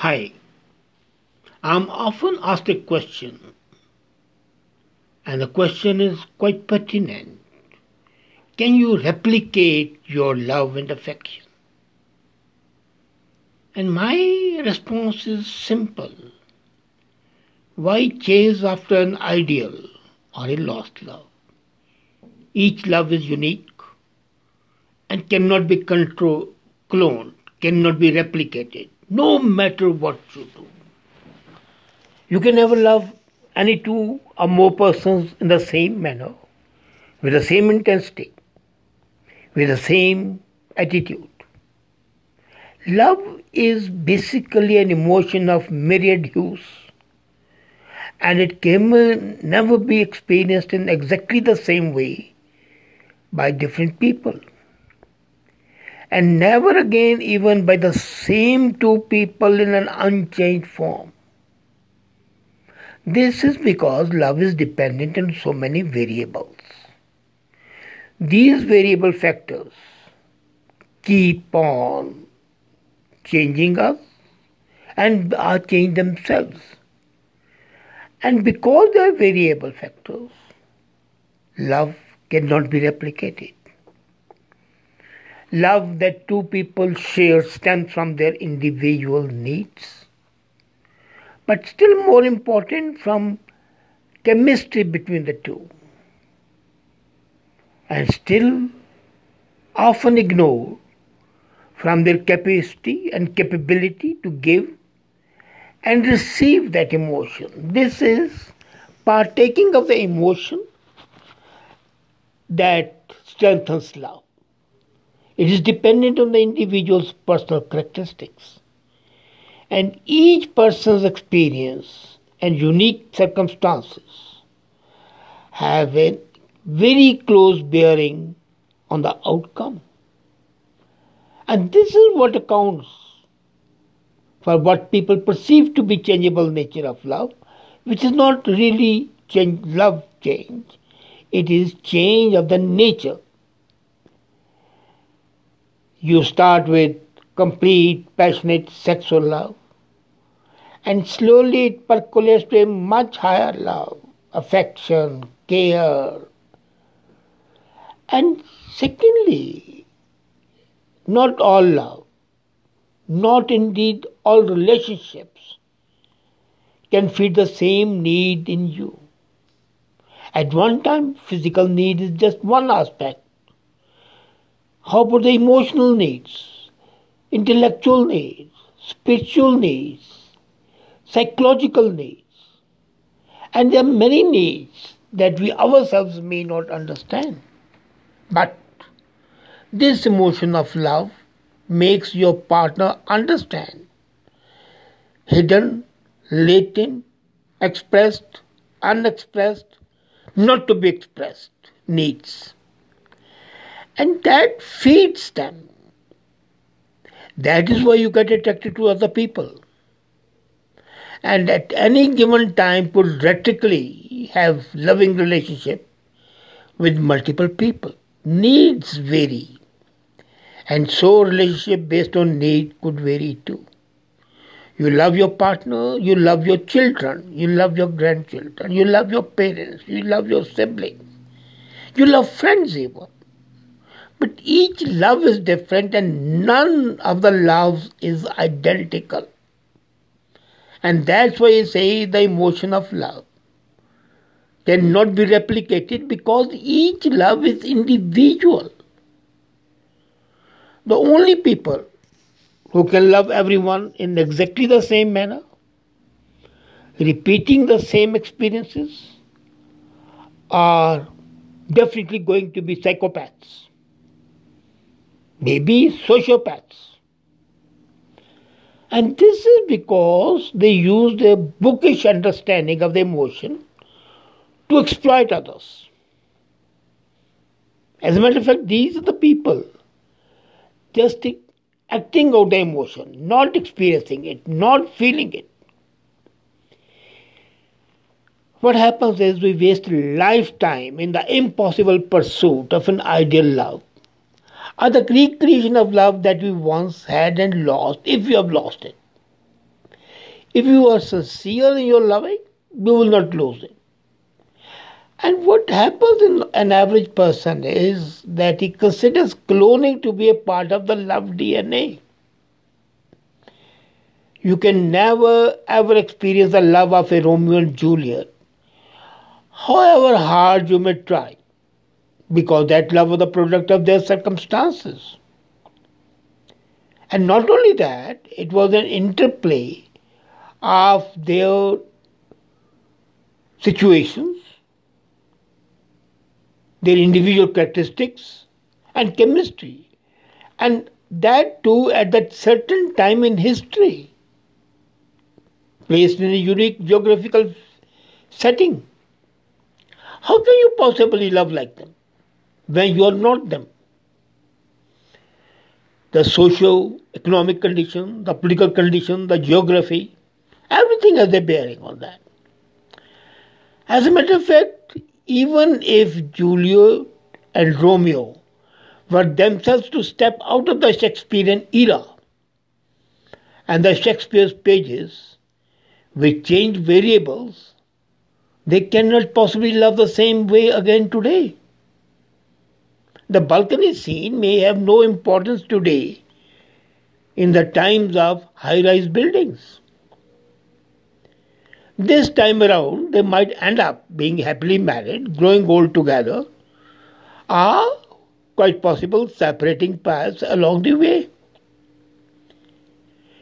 Hi. I'm often asked a question, and the question is quite pertinent. Can you replicate your love and affection? And my response is simple. Why chase after an ideal or a lost love? Each love is unique and cannot be control, cloned, cannot be replicated, no matter what you do. You can never love any two or more persons in the same manner, with the same intensity, with the same attitude. Love is basically an emotion of myriad hues, and it can never be experienced in exactly the same way by different people. And never again, even by the same two people in an unchanged form. This is because love is dependent on so many variables. These variable factors keep on changing us and are changed themselves. And because they are variable factors, love cannot be replicated. Love that two people share stems from their individual needs, but still more important from chemistry between the two, and still often ignored from their capacity and capability to give and receive that emotion. This is partaking of the emotion that strengthens love. It is dependent on the individual's personal characteristics. And each person's experience and unique circumstances have a very close bearing on the outcome. And this is what accounts for what people perceive to be changeable nature of love, which is not really change, love change. It is change of the nature. You start with complete, passionate sexual love, and slowly it percolates to a much higher love, affection, care. And secondly, not all love, not indeed all relationships can feed the same need in you. At one time, physical need is just one aspect. How about the emotional needs, intellectual needs, spiritual needs, psychological needs? And there are many needs that we ourselves may not understand. But this emotion of love makes your partner understand hidden, latent, expressed, unexpressed, not to be expressed needs. And that feeds them. That is why you get attracted to other people. And at any given time could radically have loving relationship with multiple people. Needs vary and so relationship based on need could vary too. You love your partner, you love your children, you love your grandchildren, you love your parents, you love your siblings, you love friends even. But each love is different and none of the loves is identical. And that's why I say the emotion of love cannot be replicated because each love is individual. The only people who can love everyone in exactly the same manner, repeating the same experiences, are definitely going to be psychopaths, maybe sociopaths. And this is because they use their bookish understanding of the emotion to exploit others. As a matter of fact, these are the people just acting out the emotion, not experiencing it, not feeling it. What happens is we waste lifetime in the impossible pursuit of an ideal love, or the recreation of love that we once had and lost, if we have lost it. If you are sincere in your loving, you will not lose it. And what happens in an average person is that he considers cloning to be a part of the love DNA. You can never ever experience the love of a Romeo and Juliet, however hard you may try, because that love was the product of their circumstances. And not only that, it was an interplay of their situations, their individual characteristics, and chemistry. And that too at that certain time in history, placed in a unique geographical setting. How can you possibly love like them when you are not them? The socio economic condition, the political condition, the geography, everything has a bearing on that. As a matter of fact, even if Juliet and Romeo were themselves to step out of the Shakespearean era and the Shakespeare's pages with changed variables, they cannot possibly love the same way again today. The balcony scene may have no importance today in the times of high rise buildings. This time around, they might end up being happily married, growing old together, or quite possible separating paths along the way.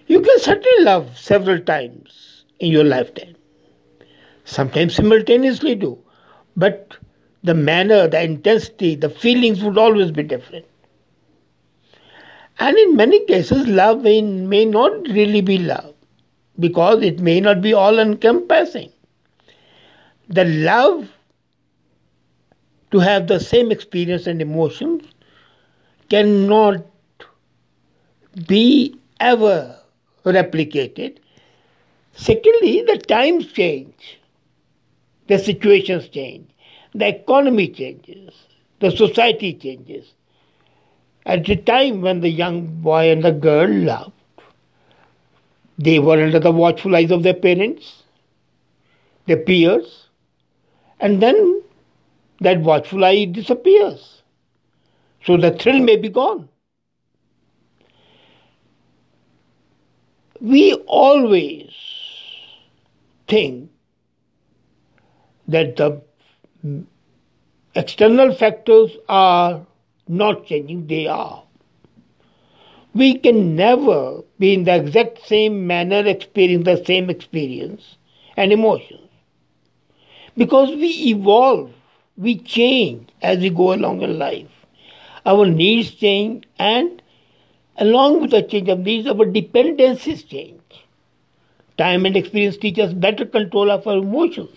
You can certainly love several times in your lifetime, sometimes simultaneously do, but the manner, the intensity, the feelings would always be different. And in many cases, love may, may not really be love because it may not be all encompassing. The love to have the same experience and emotions cannot be ever replicated. Secondly, the times change, the situations change, the economy changes, the society changes. At the time when the young boy and the girl loved, they were under the watchful eyes of their parents, their peers, and then that watchful eye disappears. So the thrill may be gone. We always think that the external factors are not changing, they are we can never be in the exact same manner experience the same experience and emotions. Because we evolve, we change as we go along in life. Our needs change, and along with the change of needs, our dependencies change. Time and experience teach us better control of our emotions,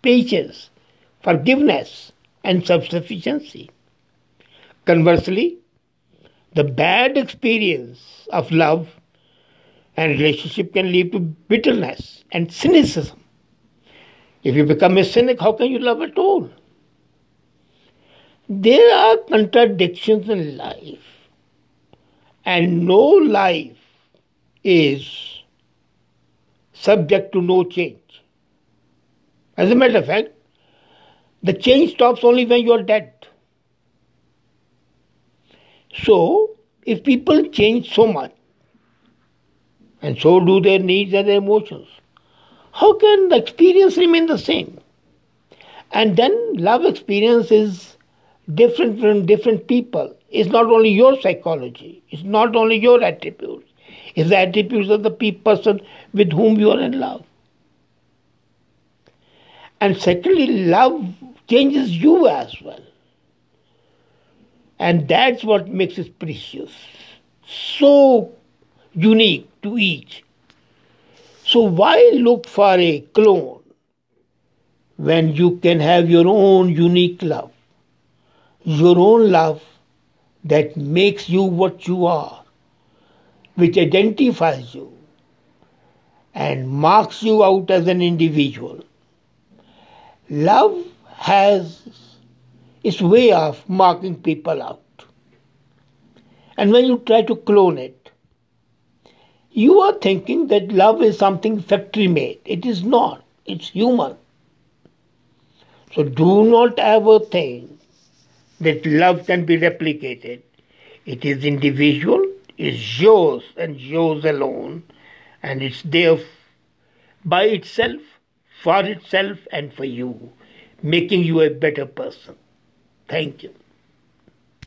patience, forgiveness, and self sufficiency. Conversely, the bad experience of love and relationship can lead to bitterness and cynicism. If you become a cynic, how can you love at all? There are contradictions in life, and no life is subject to no change. As a matter of fact, the change stops only when you are dead. So, if people change so much, and so do their needs and their emotions, how can the experience remain the same? And then love experience is different from different people. It's not only your psychology, it's not only your attributes, it's the attributes of the person with whom you are in love. And secondly, love changes you as well. And that's what makes it precious. So unique to each. So why look for a clone when you can have your own unique love? Your own love that makes you what you are, which identifies you and marks you out as an individual. Love has its way of marking people out. And when you try to clone it, You are thinking that love is something factory made. It is not, it's human. So do not ever think that love can be replicated. It is individual, it's yours and yours alone, and it's there by itself, for itself, and for you, making you a better person. Thank you.